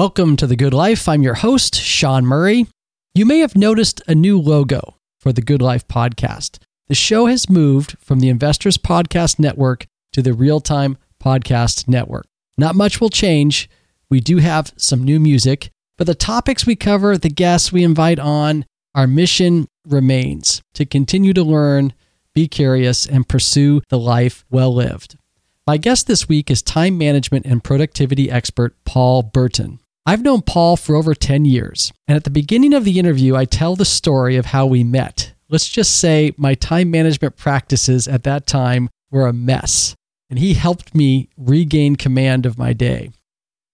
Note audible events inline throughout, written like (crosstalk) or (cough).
Welcome to The Good Life. I'm your host, Sean Murray. You may have noticed a new logo for the Good Life podcast. The show has moved from the Investors Podcast Network to the Real Time Podcast Network. Not much will change. We do have some new music, but the topics we cover, the guests we invite on, our mission remains to continue to learn, be curious, and pursue the life well lived. My guest this week is time management and productivity expert Paul Burton. I've known Paul for over 10 years, and at the beginning of the interview, I tell the story of how we met. Let's just say my time management practices at that time were a mess, and he helped me regain command of my day.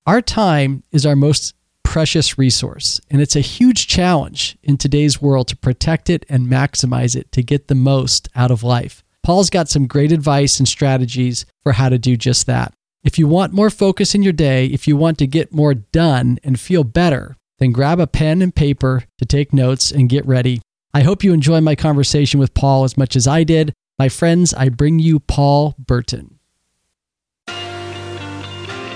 Our time is our most precious resource, and it's a huge challenge in today's world to protect it and maximize it to get the most out of life. Paul's got some great advice and strategies for how to do just that. If you want more focus in your day, if you want to get more done and feel better, then grab a pen and paper to take notes and get ready. I hope you enjoy my conversation with Paul as much as I did. My friends, I bring you Paul Burton.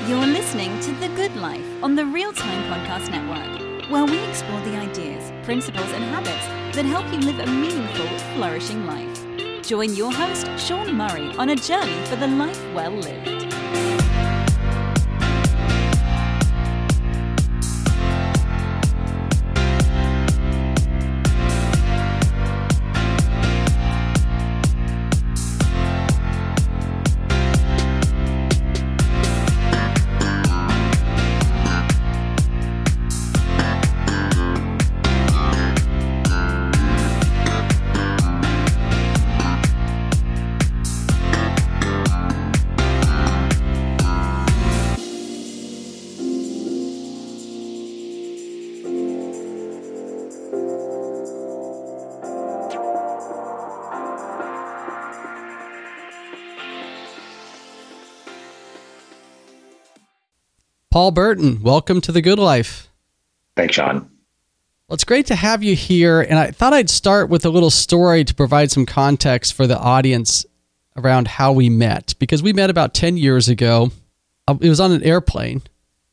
You're listening to The Good Life on the Real Time Podcast Network, where we explore the ideas, principles, and habits that help you live a meaningful, flourishing life. Join your host, Sean Murray, on a journey for the life well lived. Paul Burton, welcome to the Good Life. Thanks, Sean. Well, it's great to have you here. And I thought I'd start with a little story to provide some context for the audience around how we met, because we met about 10 years ago. Uh, it was on an airplane.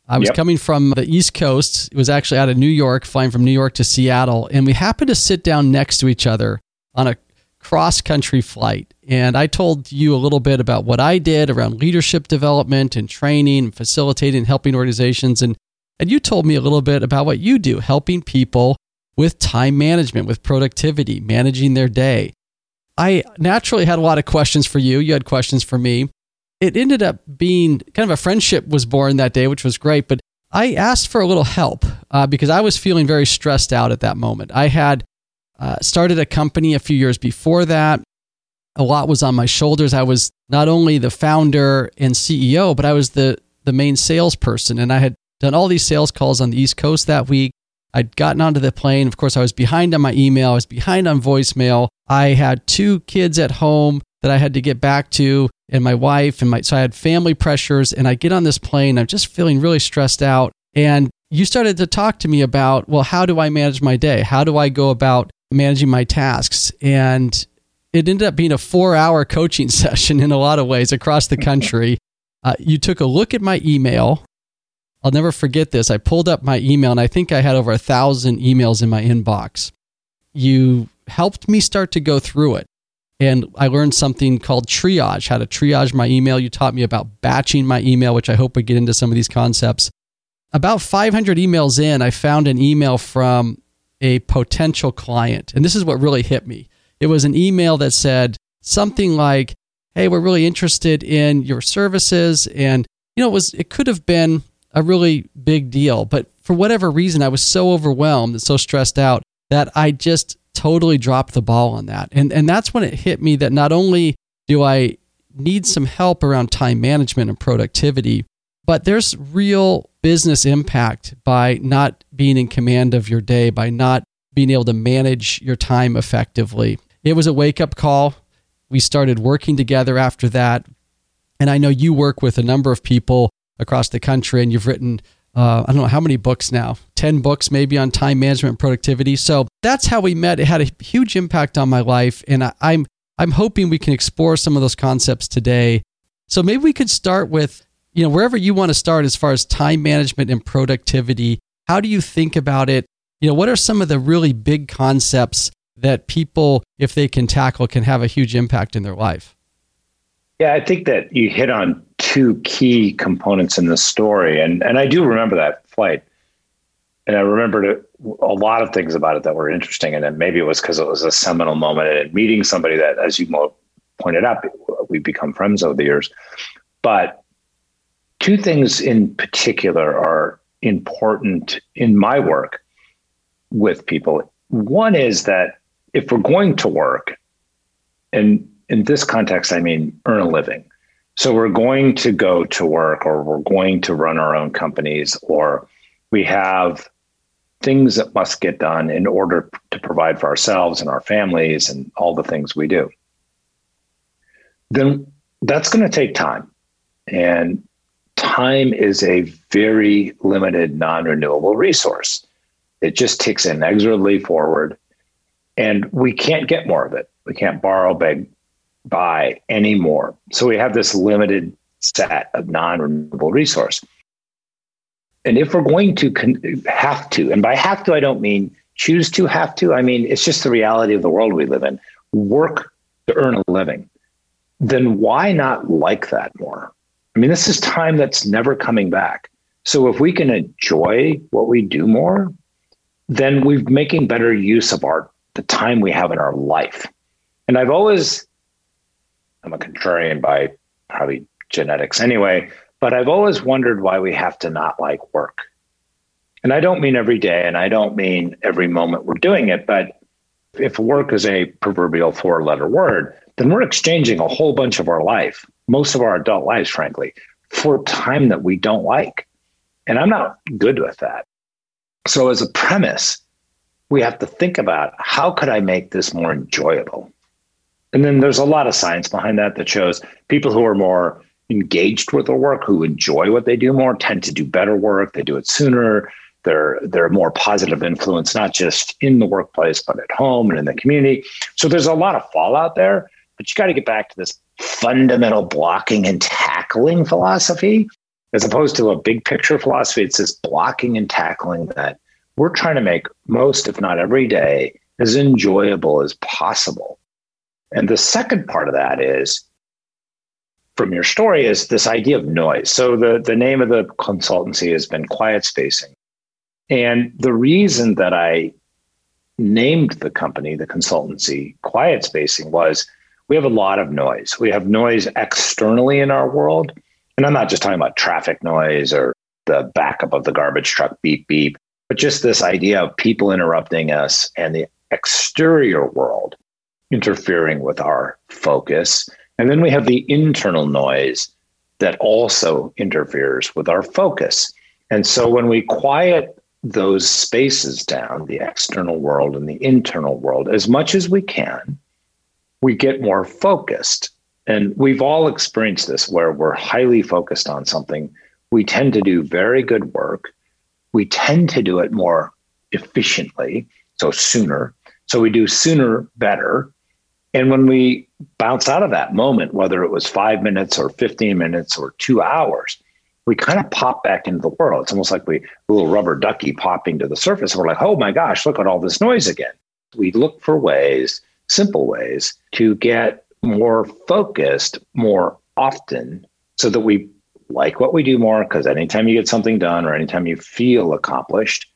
I was Yep. coming from the East Coast. It was actually out of New York, flying from New York to Seattle. And we happened to sit down next to each other on a cross country flight. And I told you a little bit about what I did around leadership development and training and facilitating and helping organizations. And, and you told me a little bit about what you do, helping people with time management, with productivity, managing their day. I naturally had a lot of questions for you. You had questions for me. It ended up being kind of a friendship was born that day, which was great. But I asked for a little help uh, because I was feeling very stressed out at that moment. I had uh, started a company a few years before that. A lot was on my shoulders. I was not only the founder and CEO, but I was the the main salesperson, and I had done all these sales calls on the East Coast that week. I'd gotten onto the plane. Of course, I was behind on my email. I was behind on voicemail. I had two kids at home that I had to get back to, and my wife, and my so I had family pressures. And I get on this plane. I'm just feeling really stressed out. And you started to talk to me about, well, how do I manage my day? How do I go about managing my tasks? And it ended up being a four hour coaching (laughs) session in a lot of ways across the country. Uh, you took a look at my email. I'll never forget this. I pulled up my email and I think I had over a thousand emails in my inbox. You helped me start to go through it. And I learned something called triage, how to triage my email. You taught me about batching my email, which I hope we get into some of these concepts. About 500 emails in, I found an email from a potential client. And this is what really hit me. It was an email that said something like, Hey, we're really interested in your services. And, you know, it was, it could have been a really big deal. But for whatever reason, I was so overwhelmed and so stressed out that I just totally dropped the ball on that. And, and that's when it hit me that not only do I need some help around time management and productivity, but there's real business impact by not being in command of your day, by not being able to manage your time effectively. It was a wake up call. We started working together after that. And I know you work with a number of people across the country, and you've written, uh, I don't know how many books now, 10 books maybe on time management and productivity. So that's how we met. It had a huge impact on my life. And I, I'm, I'm hoping we can explore some of those concepts today. So maybe we could start with you know, wherever you want to start as far as time management and productivity, how do you think about it? You know, what are some of the really big concepts that people, if they can tackle, can have a huge impact in their life? Yeah, I think that you hit on two key components in the story. And, and I do remember that flight. And I remembered a lot of things about it that were interesting. And then maybe it was because it was a seminal moment and meeting somebody that, as you pointed out, we've become friends over the years. But two things in particular are important in my work with people. One is that if we're going to work, and in this context, I mean earn a living. So we're going to go to work or we're going to run our own companies or we have things that must get done in order to provide for ourselves and our families and all the things we do. Then that's going to take time. And time is a very limited, non renewable resource. It just ticks inexorably forward. And we can't get more of it. We can't borrow, beg, buy anymore. So we have this limited set of non renewable resource. And if we're going to con- have to, and by have to, I don't mean choose to have to, I mean, it's just the reality of the world we live in, work to earn a living, then why not like that more? I mean, this is time that's never coming back. So if we can enjoy what we do more, then we're making better use of our the time we have in our life. And I've always, I'm a contrarian by probably genetics anyway, but I've always wondered why we have to not like work. And I don't mean every day, and I don't mean every moment we're doing it, but if work is a proverbial four letter word, then we're exchanging a whole bunch of our life, most of our adult lives, frankly, for time that we don't like. And I'm not good with that. So, as a premise, we have to think about how could I make this more enjoyable? And then there's a lot of science behind that that shows people who are more engaged with their work, who enjoy what they do more, tend to do better work. They do it sooner. They're they're more positive influence, not just in the workplace, but at home and in the community. So there's a lot of fallout there. But you got to get back to this fundamental blocking and tackling philosophy as opposed to a big picture philosophy. It's this blocking and tackling that we're trying to make most, if not every day, as enjoyable as possible. And the second part of that is from your story is this idea of noise. So the, the name of the consultancy has been quiet spacing. And the reason that I named the company, the consultancy, quiet spacing was we have a lot of noise. We have noise externally in our world. And I'm not just talking about traffic noise or the backup of the garbage truck beep beep, but just this idea of people interrupting us and the exterior world interfering with our focus. And then we have the internal noise that also interferes with our focus. And so when we quiet those spaces down, the external world and the internal world, as much as we can, we get more focused. And we've all experienced this where we're highly focused on something. We tend to do very good work. We tend to do it more efficiently, so sooner. So we do sooner better. And when we bounce out of that moment, whether it was five minutes or 15 minutes or two hours, we kind of pop back into the world. It's almost like we little rubber ducky popping to the surface. And we're like, oh my gosh, look at all this noise again. We look for ways simple ways to get more focused more often so that we like what we do more. Because anytime you get something done or anytime you feel accomplished,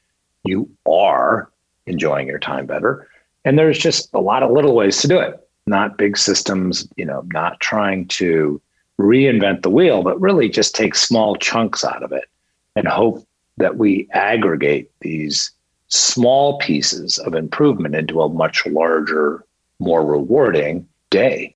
you are enjoying your time better. And there's just a lot of little ways to do it, not big systems, you know, not trying to reinvent the wheel, but really just take small chunks out of it and hope that we aggregate these small pieces of improvement into a much larger more rewarding day.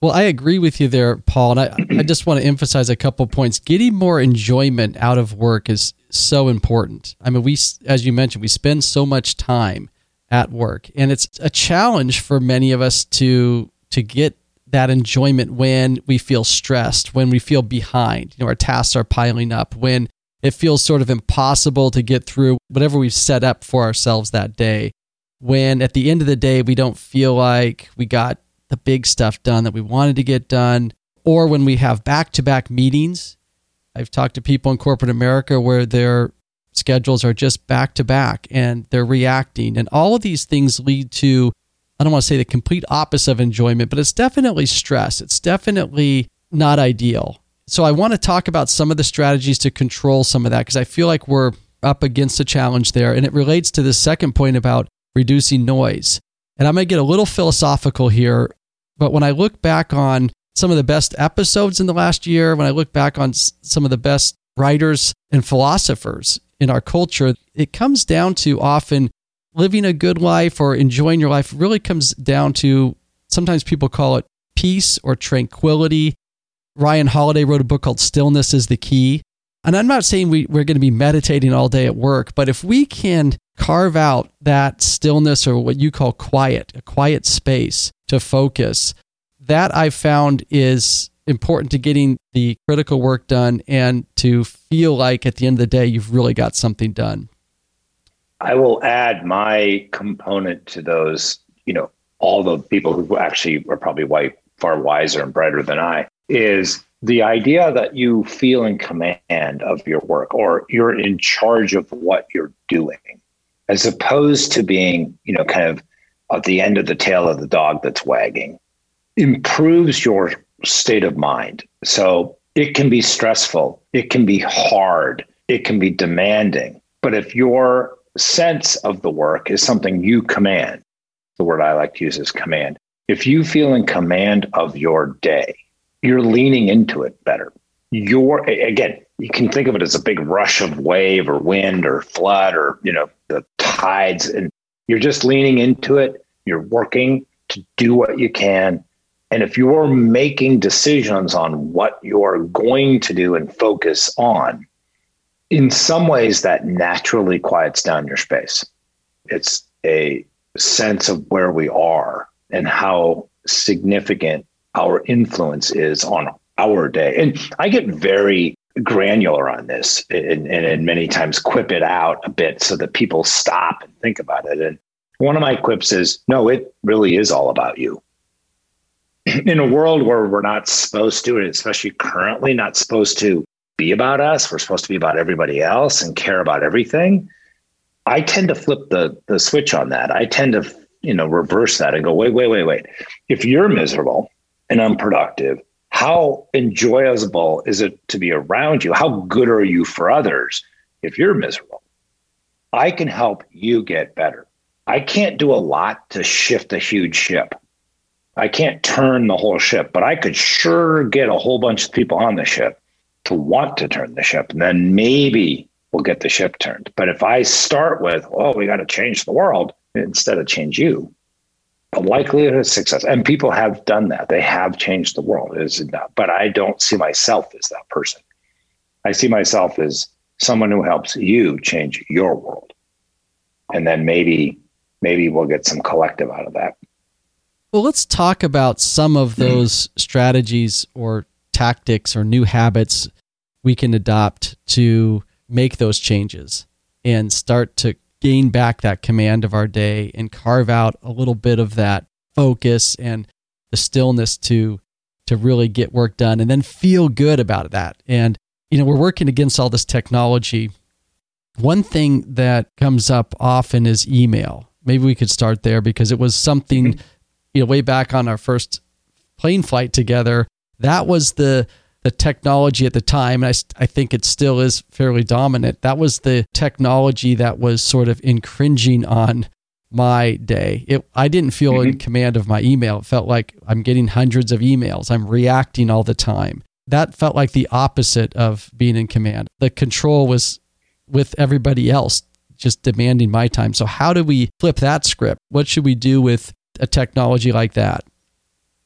Well, I agree with you there, Paul. And I, I just want to emphasize a couple points. Getting more enjoyment out of work is so important. I mean, we, as you mentioned, we spend so much time at work, and it's a challenge for many of us to to get that enjoyment when we feel stressed, when we feel behind. You know, our tasks are piling up, when it feels sort of impossible to get through whatever we've set up for ourselves that day when at the end of the day we don't feel like we got the big stuff done that we wanted to get done, or when we have back to back meetings I've talked to people in corporate America where their schedules are just back to back and they're reacting. And all of these things lead to, I don't want to say the complete opposite of enjoyment, but it's definitely stress. It's definitely not ideal. So I want to talk about some of the strategies to control some of that because I feel like we're up against a challenge there. And it relates to the second point about reducing noise. And I'm going to get a little philosophical here, but when I look back on some of the best episodes in the last year, when I look back on some of the best writers and philosophers in our culture, it comes down to often living a good life or enjoying your life really comes down to sometimes people call it peace or tranquility. Ryan Holiday wrote a book called Stillness is the Key. And I'm not saying we, we're going to be meditating all day at work, but if we can carve out that stillness or what you call quiet, a quiet space to focus, that I've found is important to getting the critical work done and to feel like at the end of the day you've really got something done. I will add my component to those, you know, all the people who actually are probably far wiser and brighter than I, is the idea that you feel in command of your work or you're in charge of what you're doing, as opposed to being, you know, kind of at the end of the tail of the dog that's wagging, improves your state of mind. So it can be stressful, it can be hard, it can be demanding. But if your sense of the work is something you command, the word I like to use is command. If you feel in command of your day, you're leaning into it better. You're again, you can think of it as a big rush of wave or wind or flood or you know the tides, and you're just leaning into it. You're working to do what you can and if you're making decisions on what you're going to do and focus on, in some ways that naturally quiets down your space. It's a sense of where we are and how significant our influence is on our day. And I get very granular on this and, and, and, many times quip it out a bit so that people stop and think about it. And one of my quips is no, it really is all about you. (clears throat) in a world where we're not supposed to, and especially currently not supposed to be about us, we're supposed to be about everybody else and care about everything. I tend to flip the the switch on that. I tend to, you know, reverse that and go, wait, wait, wait, wait. If you're miserable and unproductive, how enjoyable is it to be around you? How good are you for others if you're miserable? I can help you get better. I can't do a lot to shift a huge ship. I can't turn the whole ship, but I could sure get a whole bunch of people on the ship to want to turn the ship. And then maybe we'll get the ship turned. But if I start with, oh, we got to change the world instead of change you, the likelihood of success, and people have done that. They have changed the world, is not, but I don't see myself as that person. I see myself as someone who helps you change your world. And then maybe, maybe we'll get some collective out of that. Well, let's talk about some of hmm. those strategies or tactics or new habits we can adopt to make those changes and start to gain back that command of our day and carve out a little bit of that focus and the stillness to to really get work done and then feel good about that. And you know, we're working against all this technology. One thing that comes up often is email. Maybe we could start there because it was something mm-hmm you know, way back on our first plane flight together, that was the the technology at the time, and I, I think it still is fairly dominant. That was the technology that was sort of infringing on my day. It, I didn't feel mm-hmm. in command of my email. It felt like I'm getting hundreds of emails. I'm reacting all the time. That felt like the opposite of being in command. The control was with everybody else, just demanding my time. So, how do we flip that script? What should we do with a technology like that?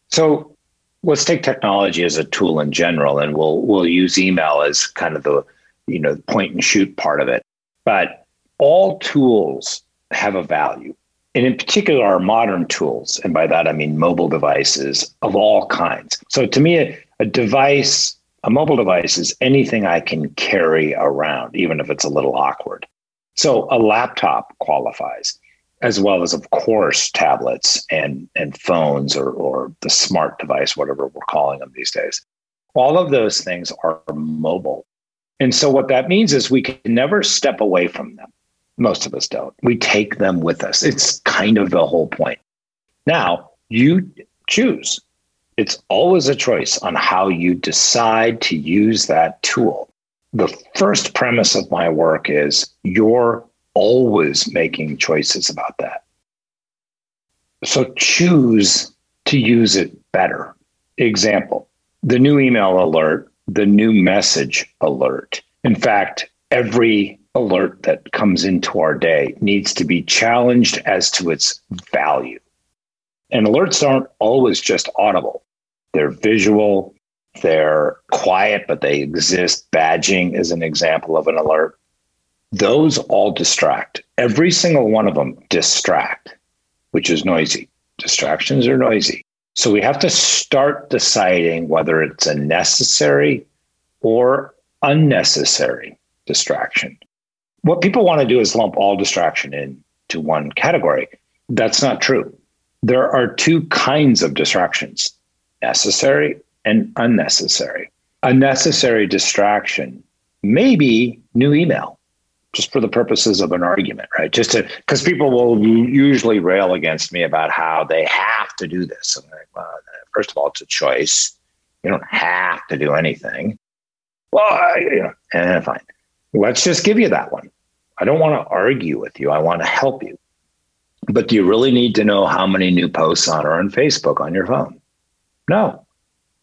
So let's take technology as a tool in general, and we'll we'll use email as kind of the you know point and shoot part of it. But all tools have a value, and in particular, our modern tools, and by that I mean mobile devices of all kinds. So to me, a, a device, a mobile device, is anything I can carry around, even if it's a little awkward. So a laptop qualifies as well as, of course, tablets and, and phones or, or the smart device, whatever we're calling them these days. All of those things are mobile. And so what that means is we can never step away from them. Most of us don't. We take them with us. It's kind of the whole point. Now, you choose. It's always a choice on how you decide to use that tool. The first premise of my work is you're always making choices about that. So choose to use it better. Example the new email alert, the new message alert. In fact, every alert that comes into our day needs to be challenged as to its value. And alerts aren't always just audible, they're visual, they're quiet, but they exist. Badging is an example of an alert. Those all distract. Every single one of them distract, which is noisy. Distractions are noisy. So we have to start deciding whether it's a necessary or unnecessary distraction. What people want to do is lump all distraction into one category. That's not true. There are two kinds of distractions necessary and unnecessary. A necessary distraction may be new email, just for the purposes of an argument, right? Just to, because people will usually rail against me about how they have to do this. I'm like, well, first of all, it's a choice. You don't have to do anything. Well, I, you know, eh, fine. Let's just give you that one. I don't want to argue with you. I want to help you. But do you really need to know how many new posts on are on Facebook on your phone? No.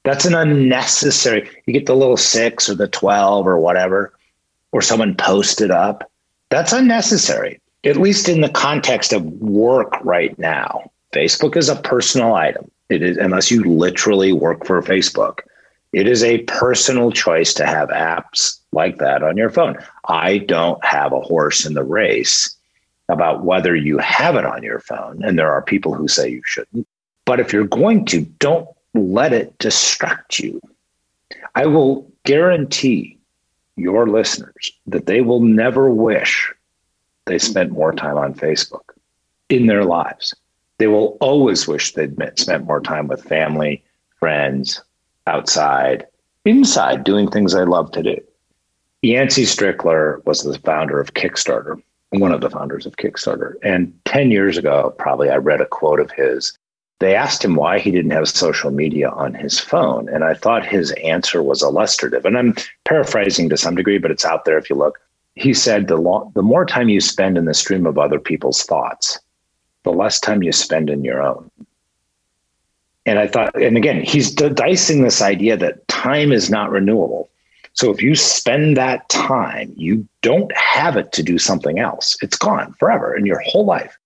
That's an unnecessary. You get the little six or the 12 or whatever, or someone posted up. That's unnecessary, at least in the context of work right now. Facebook is a personal item. It is, unless you literally work for Facebook. It is a personal choice to have apps like that on your phone. I don't have a horse in the race about whether you have it on your phone. And there are people who say you shouldn't. But if you're going to, don't let it distract you. I will guarantee your listeners that they will never wish they spent more time on Facebook in their lives. They will always wish they'd spent more time with family, friends, outside, inside, doing things they love to do. Yancey Strickler was the founder of Kickstarter, one of the founders of Kickstarter. And 10 years ago, probably, I read a quote of his. They asked him why he didn't have social media on his phone. And I thought his answer was illustrative. And I'm paraphrasing to some degree, but it's out there if you look. He said, the, lo- the more time you spend in the stream of other people's thoughts, the less time you spend in your own. And I thought, and again, he's dicing this idea that time is not renewable. So if you spend that time, you don't have it to do something else. It's gone forever in your whole life.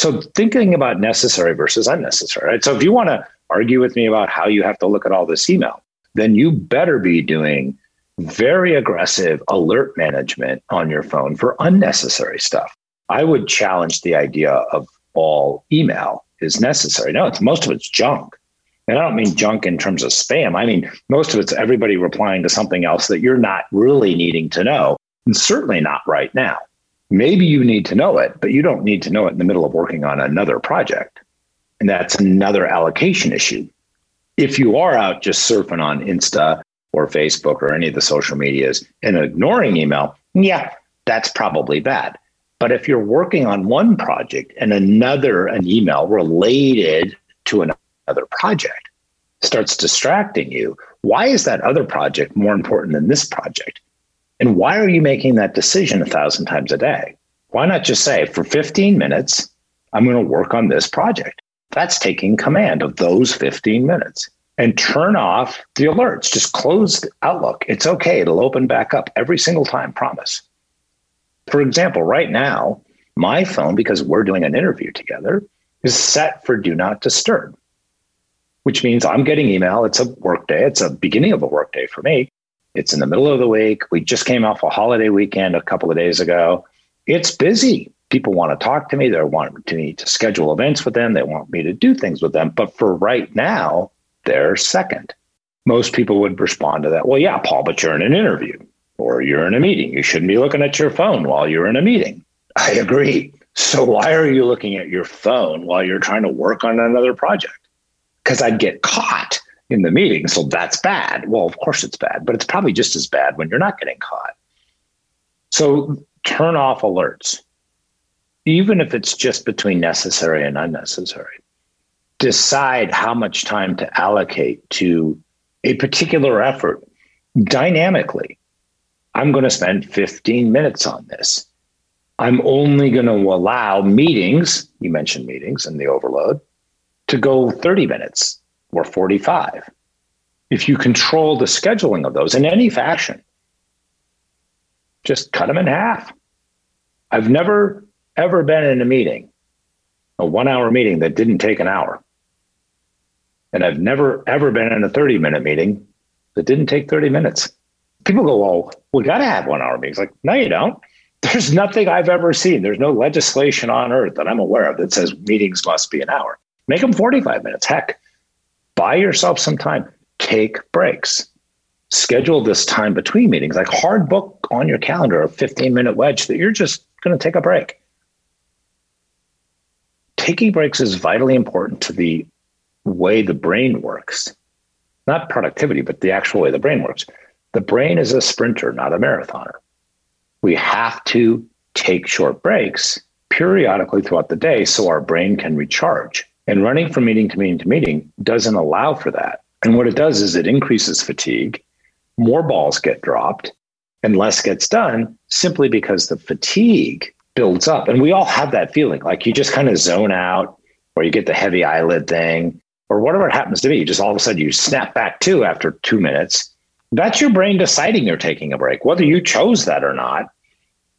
So thinking about necessary versus unnecessary. Right? So if you want to argue with me about how you have to look at all this email, then you better be doing very aggressive alert management on your phone for unnecessary stuff. I would challenge the idea of all email is necessary. No, it's most of it's junk. And I don't mean junk in terms of spam. I mean, most of it's everybody replying to something else that you're not really needing to know, and certainly not right now. Maybe you need to know it, but you don't need to know it in the middle of working on another project. And that's another allocation issue. If you are out just surfing on Insta or Facebook or any of the social medias and ignoring email, yeah, that's probably bad. But if you're working on one project and another, an email related to another project starts distracting you, why is that other project more important than this project? And why are you making that decision a thousand times a day? Why not just say, for 15 minutes, I'm going to work on this project? That's taking command of those 15 minutes and turn off the alerts. Just close Outlook. It's okay. It'll open back up every single time, promise. For example, right now, my phone, because we're doing an interview together, is set for do not disturb, which means I'm getting email. It's a work day. It's a beginning of a work day for me. It's in the middle of the week. We just came off a holiday weekend a couple of days ago. It's busy. People want to talk to me. They want me to schedule events with them. They want me to do things with them. But for right now, they're second. Most people would respond to that. Well, yeah, Paul, but you're in an interview or you're in a meeting. You shouldn't be looking at your phone while you're in a meeting. (laughs) I agree. So why are you looking at your phone while you're trying to work on another project? Because I'd get caught in the meeting. So that's bad. Well, of course it's bad, but it's probably just as bad when you're not getting caught. So turn off alerts, even if it's just between necessary and unnecessary. Decide how much time to allocate to a particular effort dynamically. I'm going to spend 15 minutes on this. I'm only going to allow meetings, you mentioned meetings and the overload, to go 30 minutes or 45. If you control the scheduling of those in any fashion, just cut them in half. I've never, ever been in a meeting, a one hour meeting that didn't take an hour. And I've never, ever been in a 30 minute meeting that didn't take 30 minutes. People go, well, we got to have one hour meetings. Like, no, you don't. There's nothing I've ever seen. There's no legislation on earth that I'm aware of that says meetings must be an hour. Make them 45 minutes. Heck, buy yourself some time. Take breaks. Schedule this time between meetings, like hard book on your calendar a 15 minute wedge that you're just going to take a break. Taking breaks is vitally important to the way the brain works. Not productivity, but the actual way the brain works. The brain is a sprinter, not a marathoner. We have to take short breaks periodically throughout the day so our brain can recharge. And running from meeting to meeting to meeting doesn't allow for that. And what it does is it increases fatigue, more balls get dropped, and less gets done simply because the fatigue builds up. And we all have that feeling like you just kind of zone out or you get the heavy eyelid thing or whatever it happens to be. You just all of a sudden you snap back to after two minutes. That's your brain deciding you're taking a break, whether you chose that or not.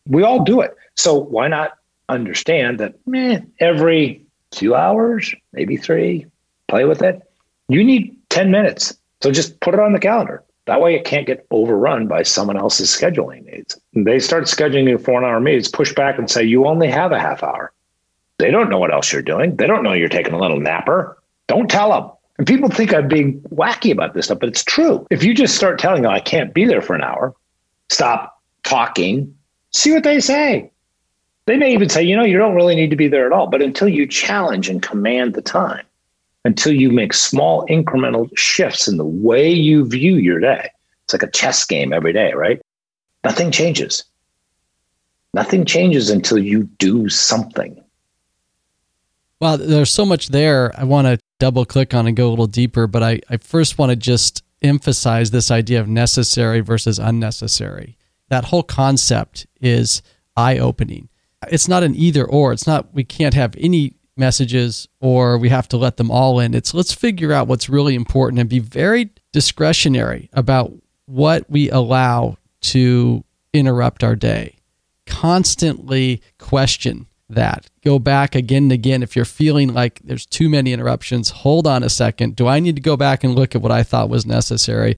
We all do it. So why not understand that meh, every two hours, maybe three, play with it? You need 10 minutes. So just put it on the calendar. That way it can't get overrun by someone else's scheduling needs. They start scheduling you for an hour meetings, push back and say, you only have a half hour. They don't know what else you're doing. They don't know you're taking a little napper. Don't tell them. And people think I'm being wacky about this stuff, but it's true. If you just start telling them, I can't be there for an hour, stop talking, see what they say. They may even say, you know, you don't really need to be there at all. But until you challenge and command the time, until you make small incremental shifts in the way you view your day. It's like a chess game every day, right? Nothing changes. Nothing changes until you do something. Well, there's so much there I want to double click on and go a little deeper, but I, I first want to just emphasize this idea of necessary versus unnecessary. That whole concept is eye opening. It's not an either or. It's not, we can't have any messages or we have to let them all in. It's let's figure out what's really important and be very discretionary about what we allow to interrupt our day. Constantly question that. Go back again and again. If you're feeling like there's too many interruptions, hold on a second. Do I need to go back and look at what I thought was necessary?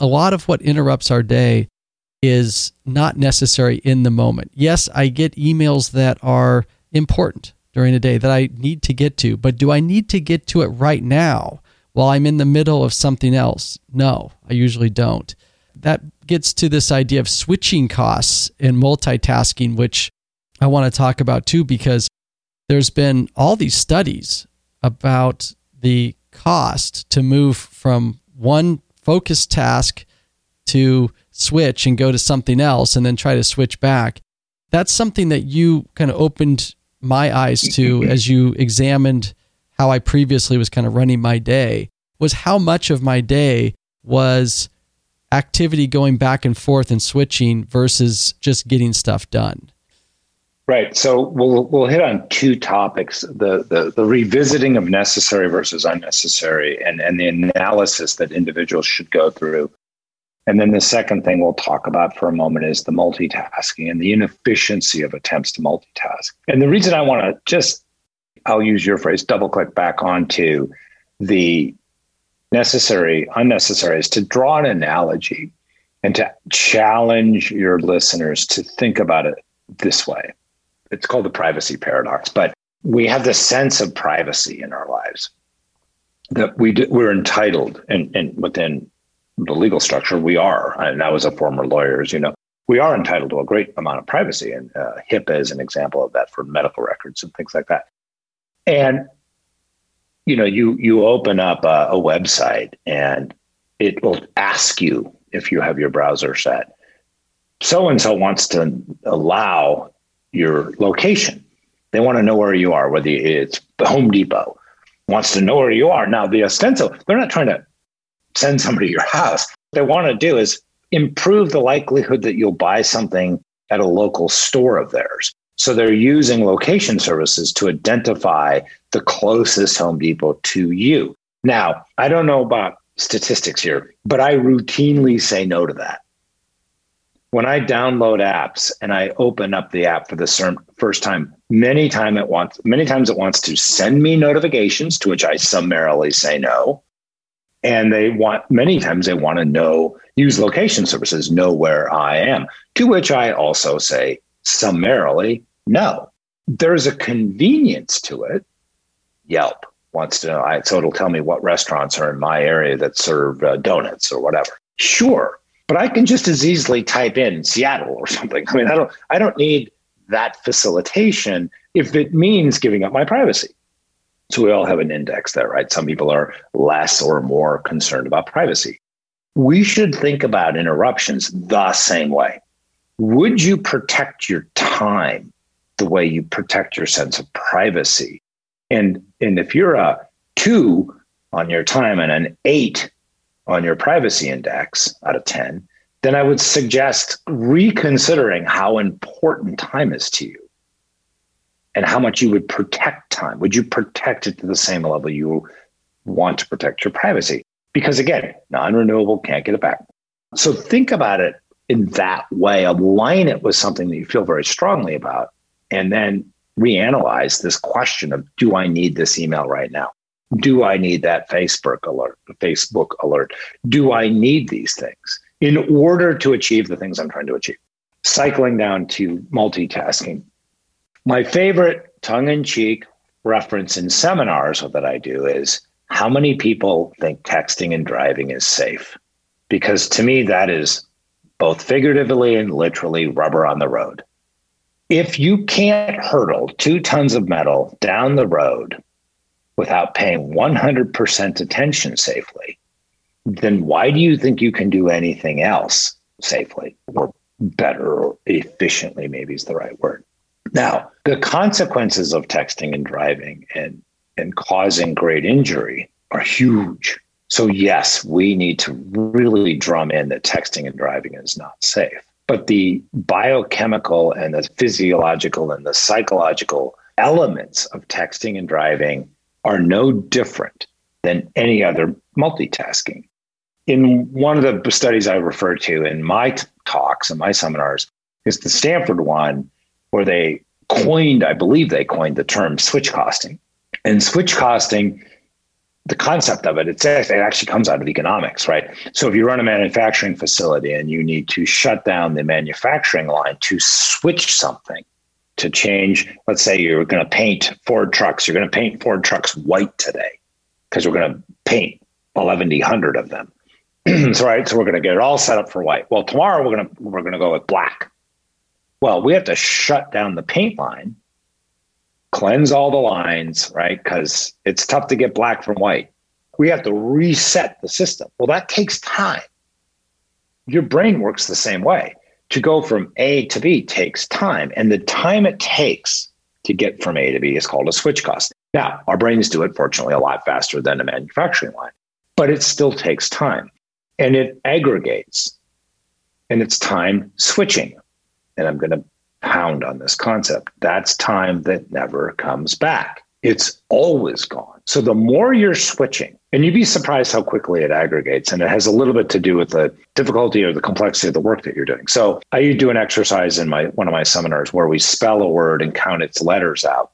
A lot of what interrupts our day is not necessary in the moment. Yes, I get emails that are important during the day that I need to get to, but do I need to get to it right now while I'm in the middle of something else? No, I usually don't. That gets to this idea of switching costs and multitasking, which I want to talk about too, because there's been all these studies about the cost to move from one focused task to switch and go to something else and then try to switch back. That's something that you kind of opened my eyes to mm-hmm. as you examined how I previously was kind of running my day was how much of my day was activity going back and forth and switching versus just getting stuff done. Right. So we'll we'll hit on two topics: the the, the revisiting of necessary versus unnecessary, and and the analysis that individuals should go through and then the second thing we'll talk about for a moment is the multitasking and the inefficiency of attempts to multitask. And the reason I want to just, I'll use your phrase, double click back onto the necessary, unnecessary is to draw an analogy and to challenge your listeners to think about it this way. It's called the privacy paradox, but we have the sense of privacy in our lives that we do, we're entitled and, and within the legal structure, we are, and I was a former lawyer, as you know, we are entitled to a great amount of privacy. And uh, HIPAA is an example of that for medical records and things like that. And you know, you you open up a, a website and it will ask you if you have your browser set. So and so wants to allow your location. They want to know where you are, whether it's Home Depot wants to know where you are. Now, the Ostenso, they're not trying to send somebody to your house. What they want to do is improve the likelihood that you'll buy something at a local store of theirs. So they're using location services to identify the closest Home Depot to you. Now, I don't know about statistics here, but I routinely say no to that. When I download apps and I open up the app for the first time, many time it wants many times it wants to send me notifications to which I summarily say no. And they want many times they want to know use location services, know where I am, to which I also say summarily no. There's a convenience to it. Yelp wants to know, so it'll tell me what restaurants are in my area that serve uh, donuts or whatever. Sure, but I can just as easily type in Seattle or (laughs) something. I mean, I don't, I don't need that facilitation if it means giving up my privacy. So we all have an index there, right? Some people are less or more concerned about privacy. We should think about interruptions the same way. Would you protect your time the way you protect your sense of privacy? And and if you're a two on your time and an eight on your privacy index out of 10, then I would suggest reconsidering how important time is to you and how much you would protect time. Would you protect it to the same level you want to protect your privacy? Because again, non renewable can't get it back. So think about it in that way, align it with something that you feel very strongly about, and then reanalyze this question of do I need this email right now? Do I need that Facebook alert, Facebook alert? Do I need these things in order to achieve the things I'm trying to achieve? Cycling down to multitasking. My favorite tongue in cheek reference in seminars that I do is how many people think texting and driving is safe? Because to me, that is both figuratively and literally rubber on the road. If you can't hurdle two tons of metal down the road without paying 100% attention safely, then why do you think you can do anything else safely or better or efficiently, maybe is the right word? Now, the consequences of texting and driving and, and causing great injury are huge. So, yes, we need to really drum in that texting and driving is not safe. But the biochemical and the physiological and the psychological elements of texting and driving are no different than any other multitasking. In one of the studies I refer to in my talks and my seminars is the Stanford one, where they coined, I believe they coined the term switch costing. And switch costing the concept of it, it's, it actually comes out of economics, right? So if you run a manufacturing facility and you need to shut down the manufacturing line to switch something, to change, let's say you're going to paint Ford trucks, you're going to paint Ford trucks white today because we're going to paint 1100 of them. (clears throat) so right, so we're going to get it all set up for white. Well, tomorrow we're going to we're going to go with black. Well, we have to shut down the paint line cleanse all the lines, right? Because it's tough to get black from white. We have to reset the system. Well, that takes time. Your brain works the same way. To go from A to B takes time. And the time it takes to get from A to B is called a switch cost. Now, our brains do it, fortunately, a lot faster than a manufacturing line, but it still takes time and it aggregates and it's time switching. And I'm going to pound on this concept. That's time that never comes back. It's always gone. So the more you're switching, and you'd be surprised how quickly it aggregates. And it has a little bit to do with the difficulty or the complexity of the work that you're doing. So I do an exercise in my one of my seminars where we spell a word and count its letters out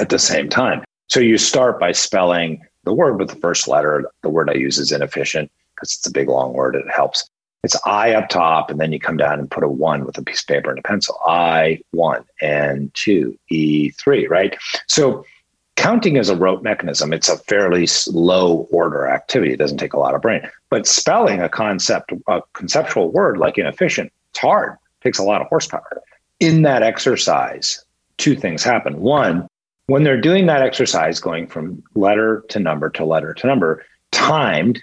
at the same time. So you start by spelling the word with the first letter. The word I use is inefficient because it's a big long word. It helps. It's I up top, and then you come down and put a one with a piece of paper and a pencil. I one and two, E three, right? So counting is a rote mechanism. It's a fairly slow order activity. It doesn't take a lot of brain. But spelling a concept, a conceptual word like inefficient, it's hard. It takes a lot of horsepower. In that exercise, two things happen. One, when they're doing that exercise, going from letter to number to letter to number, timed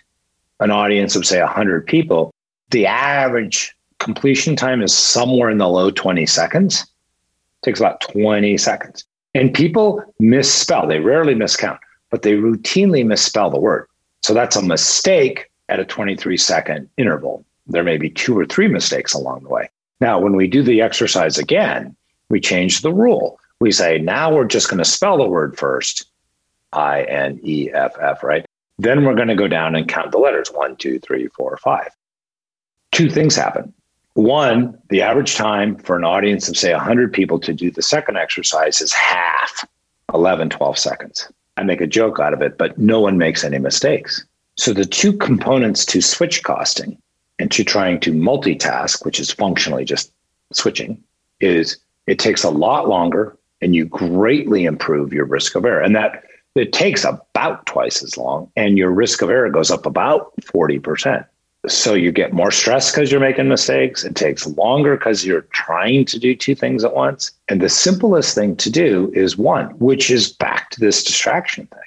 an audience of say 100 people, the average completion time is somewhere in the low 20 seconds. It takes about 20 seconds. And people misspell, they rarely miscount, but they routinely misspell the word. So that's a mistake at a 23 second interval. There may be two or three mistakes along the way. Now, when we do the exercise again, we change the rule. We say, now we're just going to spell the word first I N E F F, right? Then we're going to go down and count the letters one, two, three, four, five. Two things happen. One, the average time for an audience of, say, 100 people to do the second exercise is half 11, 12 seconds. I make a joke out of it, but no one makes any mistakes. So the two components to switch costing and to trying to multitask, which is functionally just switching, is it takes a lot longer and you greatly improve your risk of error. And that it takes about twice as long and your risk of error goes up about 40%. So you get more stress because you're making mistakes. It takes longer because you're trying to do two things at once. And the simplest thing to do is one, which is back to this distraction thing.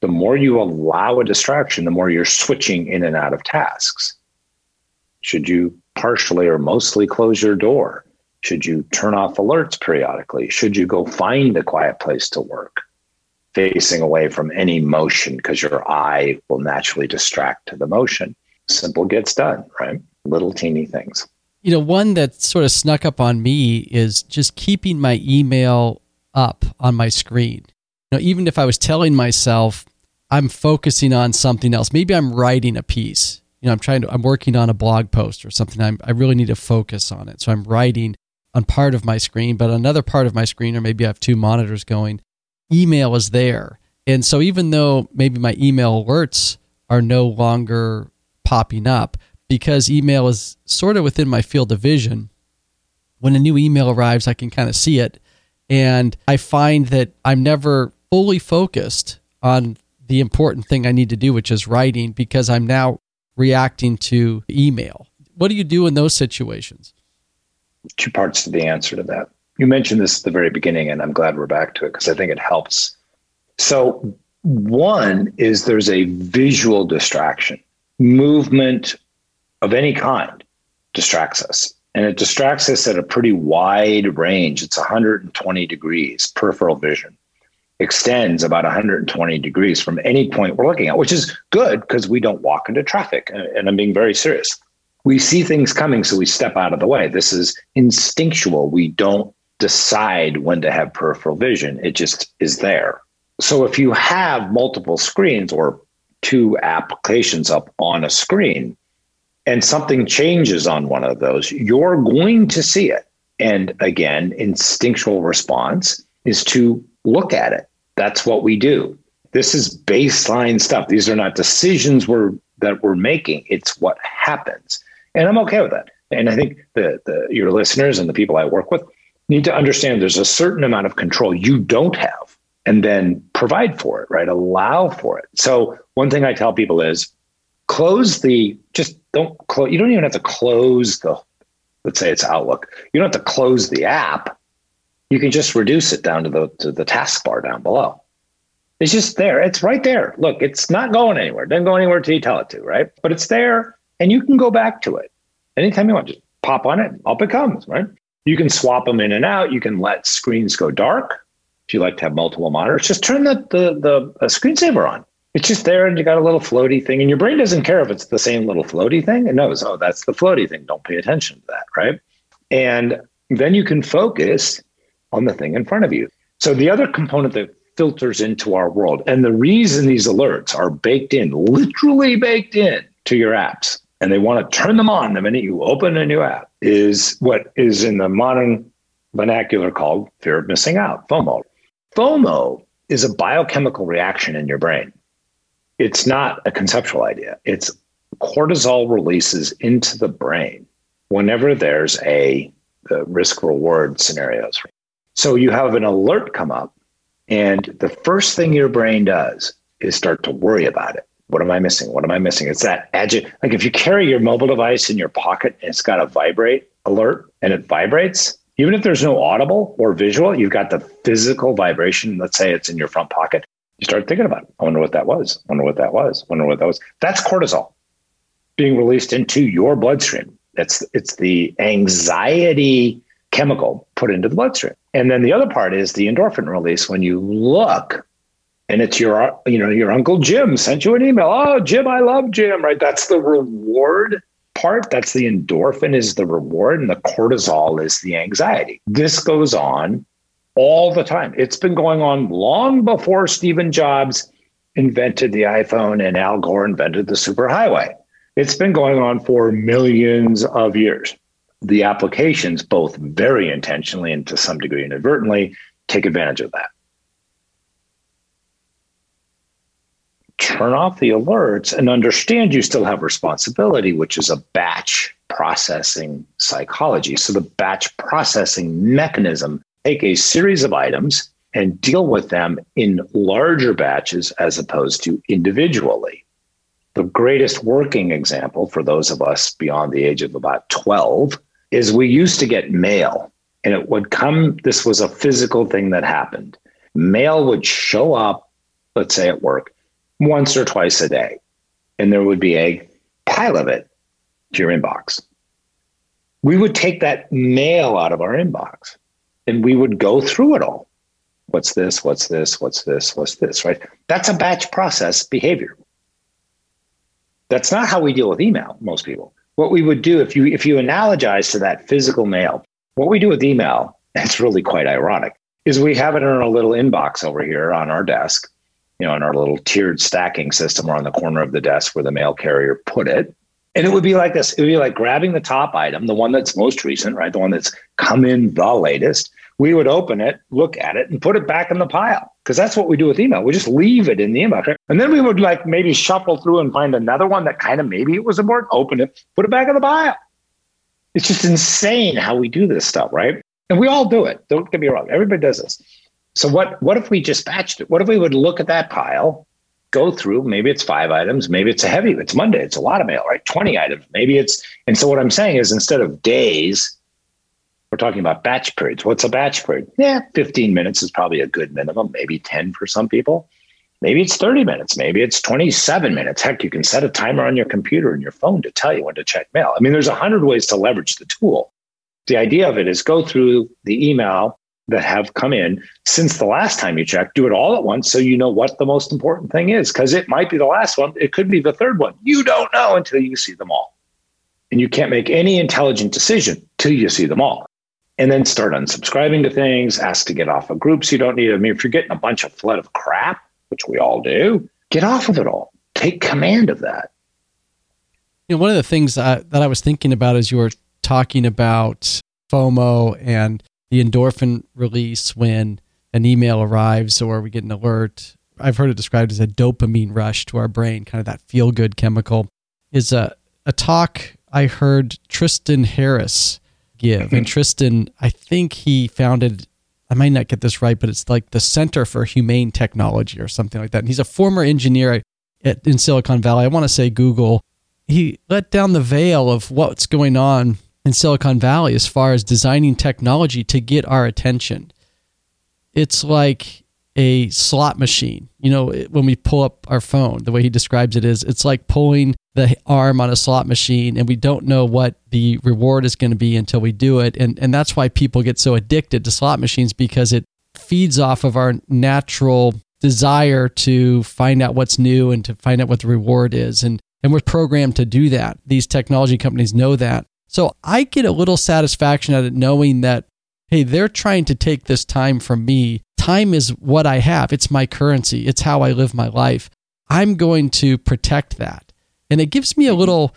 The more you allow a distraction, the more you're switching in and out of tasks. Should you partially or mostly close your door? Should you turn off alerts periodically? Should you go find a quiet place to work? Facing away from any motion because your eye will naturally distract to the motion simple gets done, right? Little teeny things. You know, one that sort of snuck up on me is just keeping my email up on my screen. You know, even if I was telling myself I'm focusing on something else, maybe I'm writing a piece. You know, I'm trying to, I'm working on a blog post or something. I'm, I really need to focus on it. So I'm writing on part of my screen, but another part of my screen, or maybe I have two monitors going, email is there. And so even though maybe my email alerts are no longer popping up because email is sort of within my field of vision. When a new email arrives, I can kind of see it. And I find that I'm never fully focused on the important thing I need to do, which is writing, because I'm now reacting to email. What do you do in those situations? Two parts to the answer to that. You mentioned this at the very beginning, and I'm glad we're back to it because I think it helps. So, one is there's a visual distraction movement of any kind distracts us. And it distracts us at a pretty wide range. It's 120 degrees peripheral vision, extends about 120 degrees from any point we're looking at, which is good because we don't walk into traffic. And I'm being very serious. We see things coming, so we step out of the way. This is instinctual. We don't decide when to have peripheral vision, it just is there. So if you have multiple screens or two applications up on a screen and something changes on one of those, you're going to see it. And again, instinctual response is to look at it. That's what we do. This is baseline stuff. These are not decisions we're that we're making. It's what happens. And I'm okay with that. And I think the, the your listeners and the people I work with need to understand there's a certain amount of control you don't have and then provide for it, right? Allow for it. So one thing I tell people is close the just don't close you don't even have to close the let's say it's Outlook. You don't have to close the app. You can just reduce it down to the to the taskbar down below. It's just there. It's right there. Look, it's not going anywhere. It doesn't go anywhere until you tell it to, right? But it's there and you can go back to it anytime you want. Just pop on it, up it comes, right? You can swap them in and out. You can let screens go dark you like to have multiple monitors, just turn the the, the uh, screensaver on. It's just there, and you got a little floaty thing, and your brain doesn't care if it's the same little floaty thing. It knows, oh, that's the floaty thing. Don't pay attention to that, right? And then you can focus on the thing in front of you. So the other component that filters into our world, and the reason these alerts are baked in, literally baked in to your apps, and they want to turn them on the minute you open a new app, is what is in the modern vernacular called fear of missing out, FOMO. FOMO is a biochemical reaction in your brain. It's not a conceptual idea. It's cortisol releases into the brain whenever there's a risk reward scenarios. So you have an alert come up, and the first thing your brain does is start to worry about it. What am I missing? What am I missing? It's that agit. Like if you carry your mobile device in your pocket and it's got a vibrate alert and it vibrates, Even if there's no audible or visual, you've got the physical vibration. Let's say it's in your front pocket. You start thinking about it. I wonder what that was. I wonder what that was. I wonder what that was. That's cortisol being released into your bloodstream. It's it's the anxiety chemical put into the bloodstream. And then the other part is the endorphin release when you look and it's your you know your uncle Jim sent you an email. Oh, Jim, I love Jim, right? That's the reward part. That's the endorphin is the reward and the cortisol is the anxiety. This goes on all the time. It's been going on long before Stephen Jobs invented the iPhone and Al Gore invented the superhighway. It's been going on for millions of years. The applications, both very intentionally and to some degree inadvertently, take advantage of that. Turn off the alerts and understand you still have responsibility, which is a batch processing psychology. So, the batch processing mechanism take a series of items and deal with them in larger batches as opposed to individually. The greatest working example for those of us beyond the age of about 12 is we used to get mail and it would come, this was a physical thing that happened. Mail would show up, let's say at work, once or twice a day, and there would be a pile of it to your inbox. We would take that mail out of our inbox and we would go through it all. What's this? What's this? What's this? What's this? Right? That's a batch process behavior. That's not how we deal with email, most people. What we would do if you if you analogize to that physical mail, what we do with email, (laughs) it's really quite ironic, is we have it in our little inbox over here on our desk, you know, in our little tiered stacking system or on the corner of the desk where the mail carrier put it. And it would be like this. It would be like grabbing the top item, the one that's most recent, right? The one that's come in the latest, we would open it, look at it, and put it back in the pile. Because that's what we do with email. We just leave it in the inbox. Right? And then we would like maybe shuffle through and find another one that kind of maybe it was important, open it, put it back in the pile. It's just insane how we do this stuff, right? And we all do it. Don't get me wrong. Everybody does this. So what what if we just batched it? What if we would look at that pile, go through, maybe it's five items, maybe it's a heavy, it's Monday, it's a lot of mail, right? 20 items. Maybe it's and so what I'm saying is instead of days, we're talking about batch periods. What's a batch period? Yeah, 15 minutes is probably a good minimum, maybe 10 for some people. Maybe it's 30 minutes. Maybe it's 27 minutes. Heck, you can set a timer on your computer and your phone to tell you when to check mail. I mean, there's a hundred ways to leverage the tool. The idea of it is go through the email that have come in since the last time you checked, do it all at once so you know what the most important thing is because it might be the last one. It could be the third one. You don't know until you see them all. And you can't make any intelligent decision till you see them all and then start unsubscribing to things, ask to get off of groups you don't need. I mean, if you're getting a bunch of flood of crap, which we all do, get off of it all. Take command of that. You know, one of the things that I was thinking about as you were talking about FOMO and the endorphin release when an email arrives or we get an alert. I've heard it described as a dopamine rush to our brain, kind of that feel good chemical. Is a, a talk I heard Tristan Harris give. and (clears throat) Tristan, I think he founded, I might not get this right, but it's like the Center for Humane Technology or something like that. And he's a former engineer at, in Silicon Valley. I want to say Google. He let down the veil of what's going on in Silicon Valley as far as designing technology to get our attention. It's like a slot machine. You know, when we pull up our phone, the way he describes it is it's like pulling the arm on a slot machine and we don't know what the reward is going to be until we do it. And and that's why people get so addicted to slot machines because it feeds off of our natural desire to find out what's new and to find out what the reward is. And and we're programmed to do that. These technology companies know that. So I get a little satisfaction out of knowing that hey, they're trying to take this time from me. Time is what I have. It's my currency. It's how I live my life. I'm going to protect that. And it gives me a little,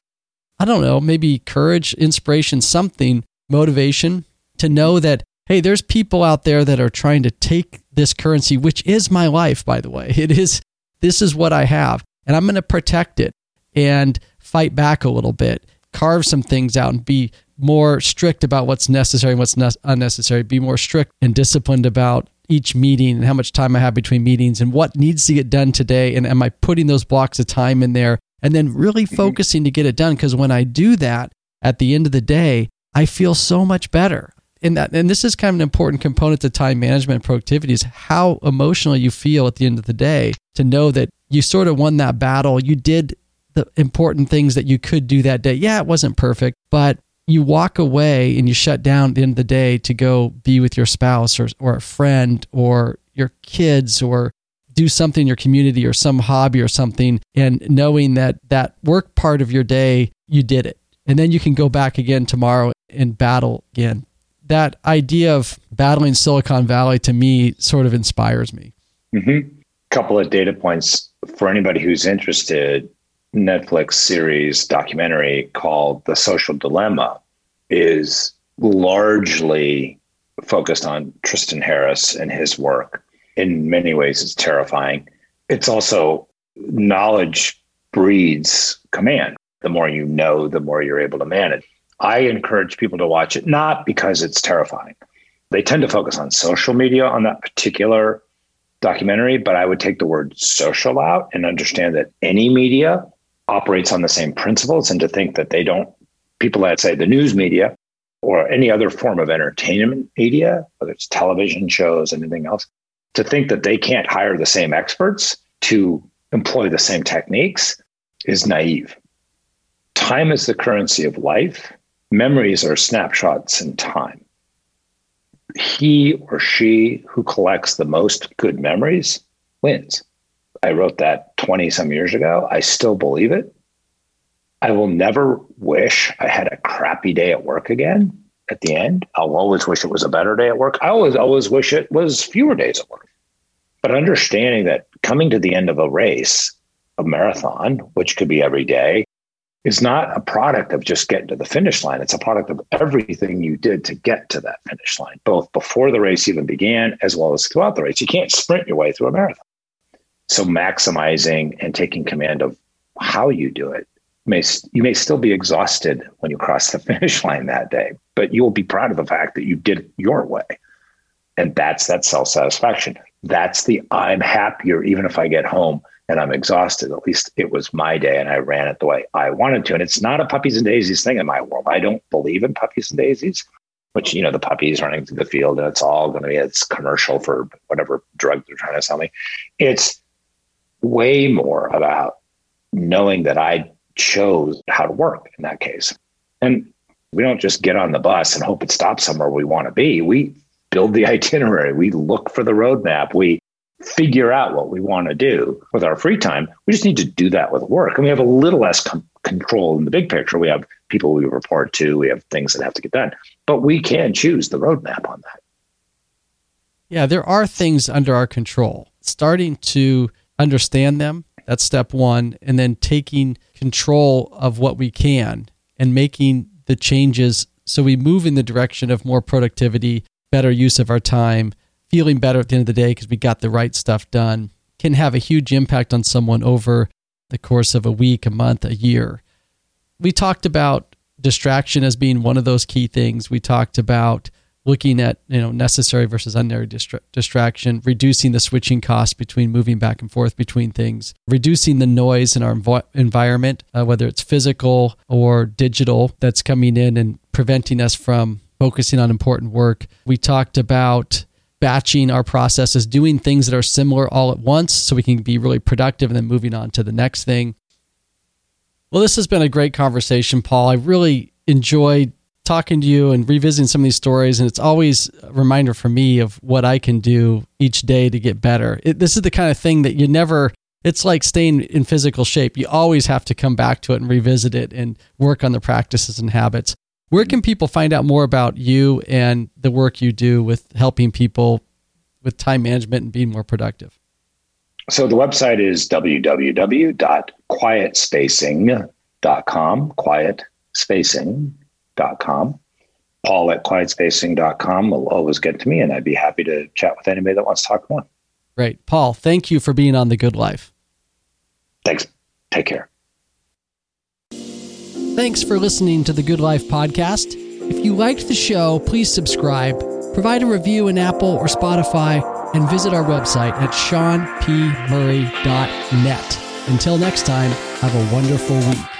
I don't know, maybe courage, inspiration, something, motivation to know that, hey, there's people out there that are trying to take this currency, which is my life, by the way. (laughs) It is, this is what I have. And I'm going to protect it and fight back a little bit, carve some things out and be more strict about what's necessary and what's ne- unnecessary, be more strict and disciplined about each meeting and how much time I have between meetings and what needs to get done today. And am I putting those blocks of time in there and then really mm-hmm. focusing to get it done. Because when I do that at the end of the day, I feel so much better. and that and this is kind of an important component to time management and productivity is how emotional you feel at the end of the day to know that you sort of won that battle. You did the important things that you could do that day. Yeah, it wasn't perfect, but you walk away and you shut down at the end of the day to go be with your spouse or, or a friend or your kids or do something in your community or some hobby or something. And knowing that that work part of your day you did it. And then you can go back again tomorrow and battle again. That idea of battling silicon valley to me sort of inspires me. Mm-hmm. couple of data points for anybody who's interested netflix series documentary called the social dilemma is largely focused on tristan harris and his work in many ways it's terrifying. It's also knowledge breeds command. The more you know, the more you're able to manage. I encourage people to watch it, not because it's terrifying. They tend to focus on social media on that particular documentary, but I would take the word social out and understand that any media operates on the same principles and to think that they don't, people that say the news media or any other form of entertainment media, whether it's television shows, anything else, to think that they can't hire the same experts to employ the same techniques is naive. Time is the currency of life. Memories are snapshots in time. He or she who collects the most good memories wins. I wrote that 20 some years ago. I still believe it. I will never wish I had a crappy day at work again at the end. I'll always wish it was a better day at work. I always always wish it was fewer days at work. But understanding that coming to the end of a race, a marathon, which could be every day, is not a product of just getting to the finish line. It's a product of everything you did to get to that finish line, both before the race even began as well as throughout the race. You can't sprint your way through a marathon. So maximizing and taking command of how you do it may you may still be exhausted when you cross the (laughs) finish line that day, but you will be proud of the fact that you did it your way. And that's that self satisfaction. That's the I'm happier even if I get home and I'm exhausted. At least it was my day and I ran it the way I wanted to. And it's not a puppies and daisies thing in my world. I don't believe in puppies and daisies, which, you know, the puppies running through the field and it's all going to be, it's commercial for whatever drug they're trying to sell me. It's way more about knowing that I chose how to work in that case. And we don't just get on the bus and hope it stops somewhere we want to be. We build the (laughs) itinerary, we look for the roadmap, we figure out what we want to do with our free time. We just need to do that with work. And we have a little less com- control in the big picture. We have people we report to, we have things that have to get done, but we can choose the roadmap on that. Yeah, there are things under our control. Starting to understand them, that's step one. And then taking control of what we can and making the changes so we move in the direction of more productivity better use of our time, feeling better at the end of the day because we got the right stuff done, can have a huge impact on someone over the course of a week, a month, a year. We talked about distraction as being one of those key things. We talked about looking at you know necessary versus unnecessary distra- distraction, reducing the switching costs between moving back and forth between things, reducing the noise in our env- environment, uh, whether it's physical or digital, that's coming in and preventing us from focusing on important work. We talked about batching our processes, doing things that are similar all at once so we can be really productive and then moving on to the next thing. Well, this has been a great conversation, Paul. I really enjoyed talking to you and revisiting some of these stories. And it's always a reminder for me of what I can do each day to get better. It, this is the kind of thing that you never, it's like staying in physical shape. You always have to come back to it and revisit it and work on the practices and habits. Where can people find out more about you and the work you do with helping people with time management and being more productive? So the website is www.quietspacing.com, quietspacing.com. Paul at quietspacing.com will always get to me, and I'd be happy to chat with anybody that wants to talk more. Great. Paul, thank you for being on The Good Life. Thanks. Take care. Thanks for listening to the Good Life podcast. If you liked the show, please subscribe, provide a review in Apple or Spotify, and visit our website at seanpmurray.net. Until next time, have a wonderful week.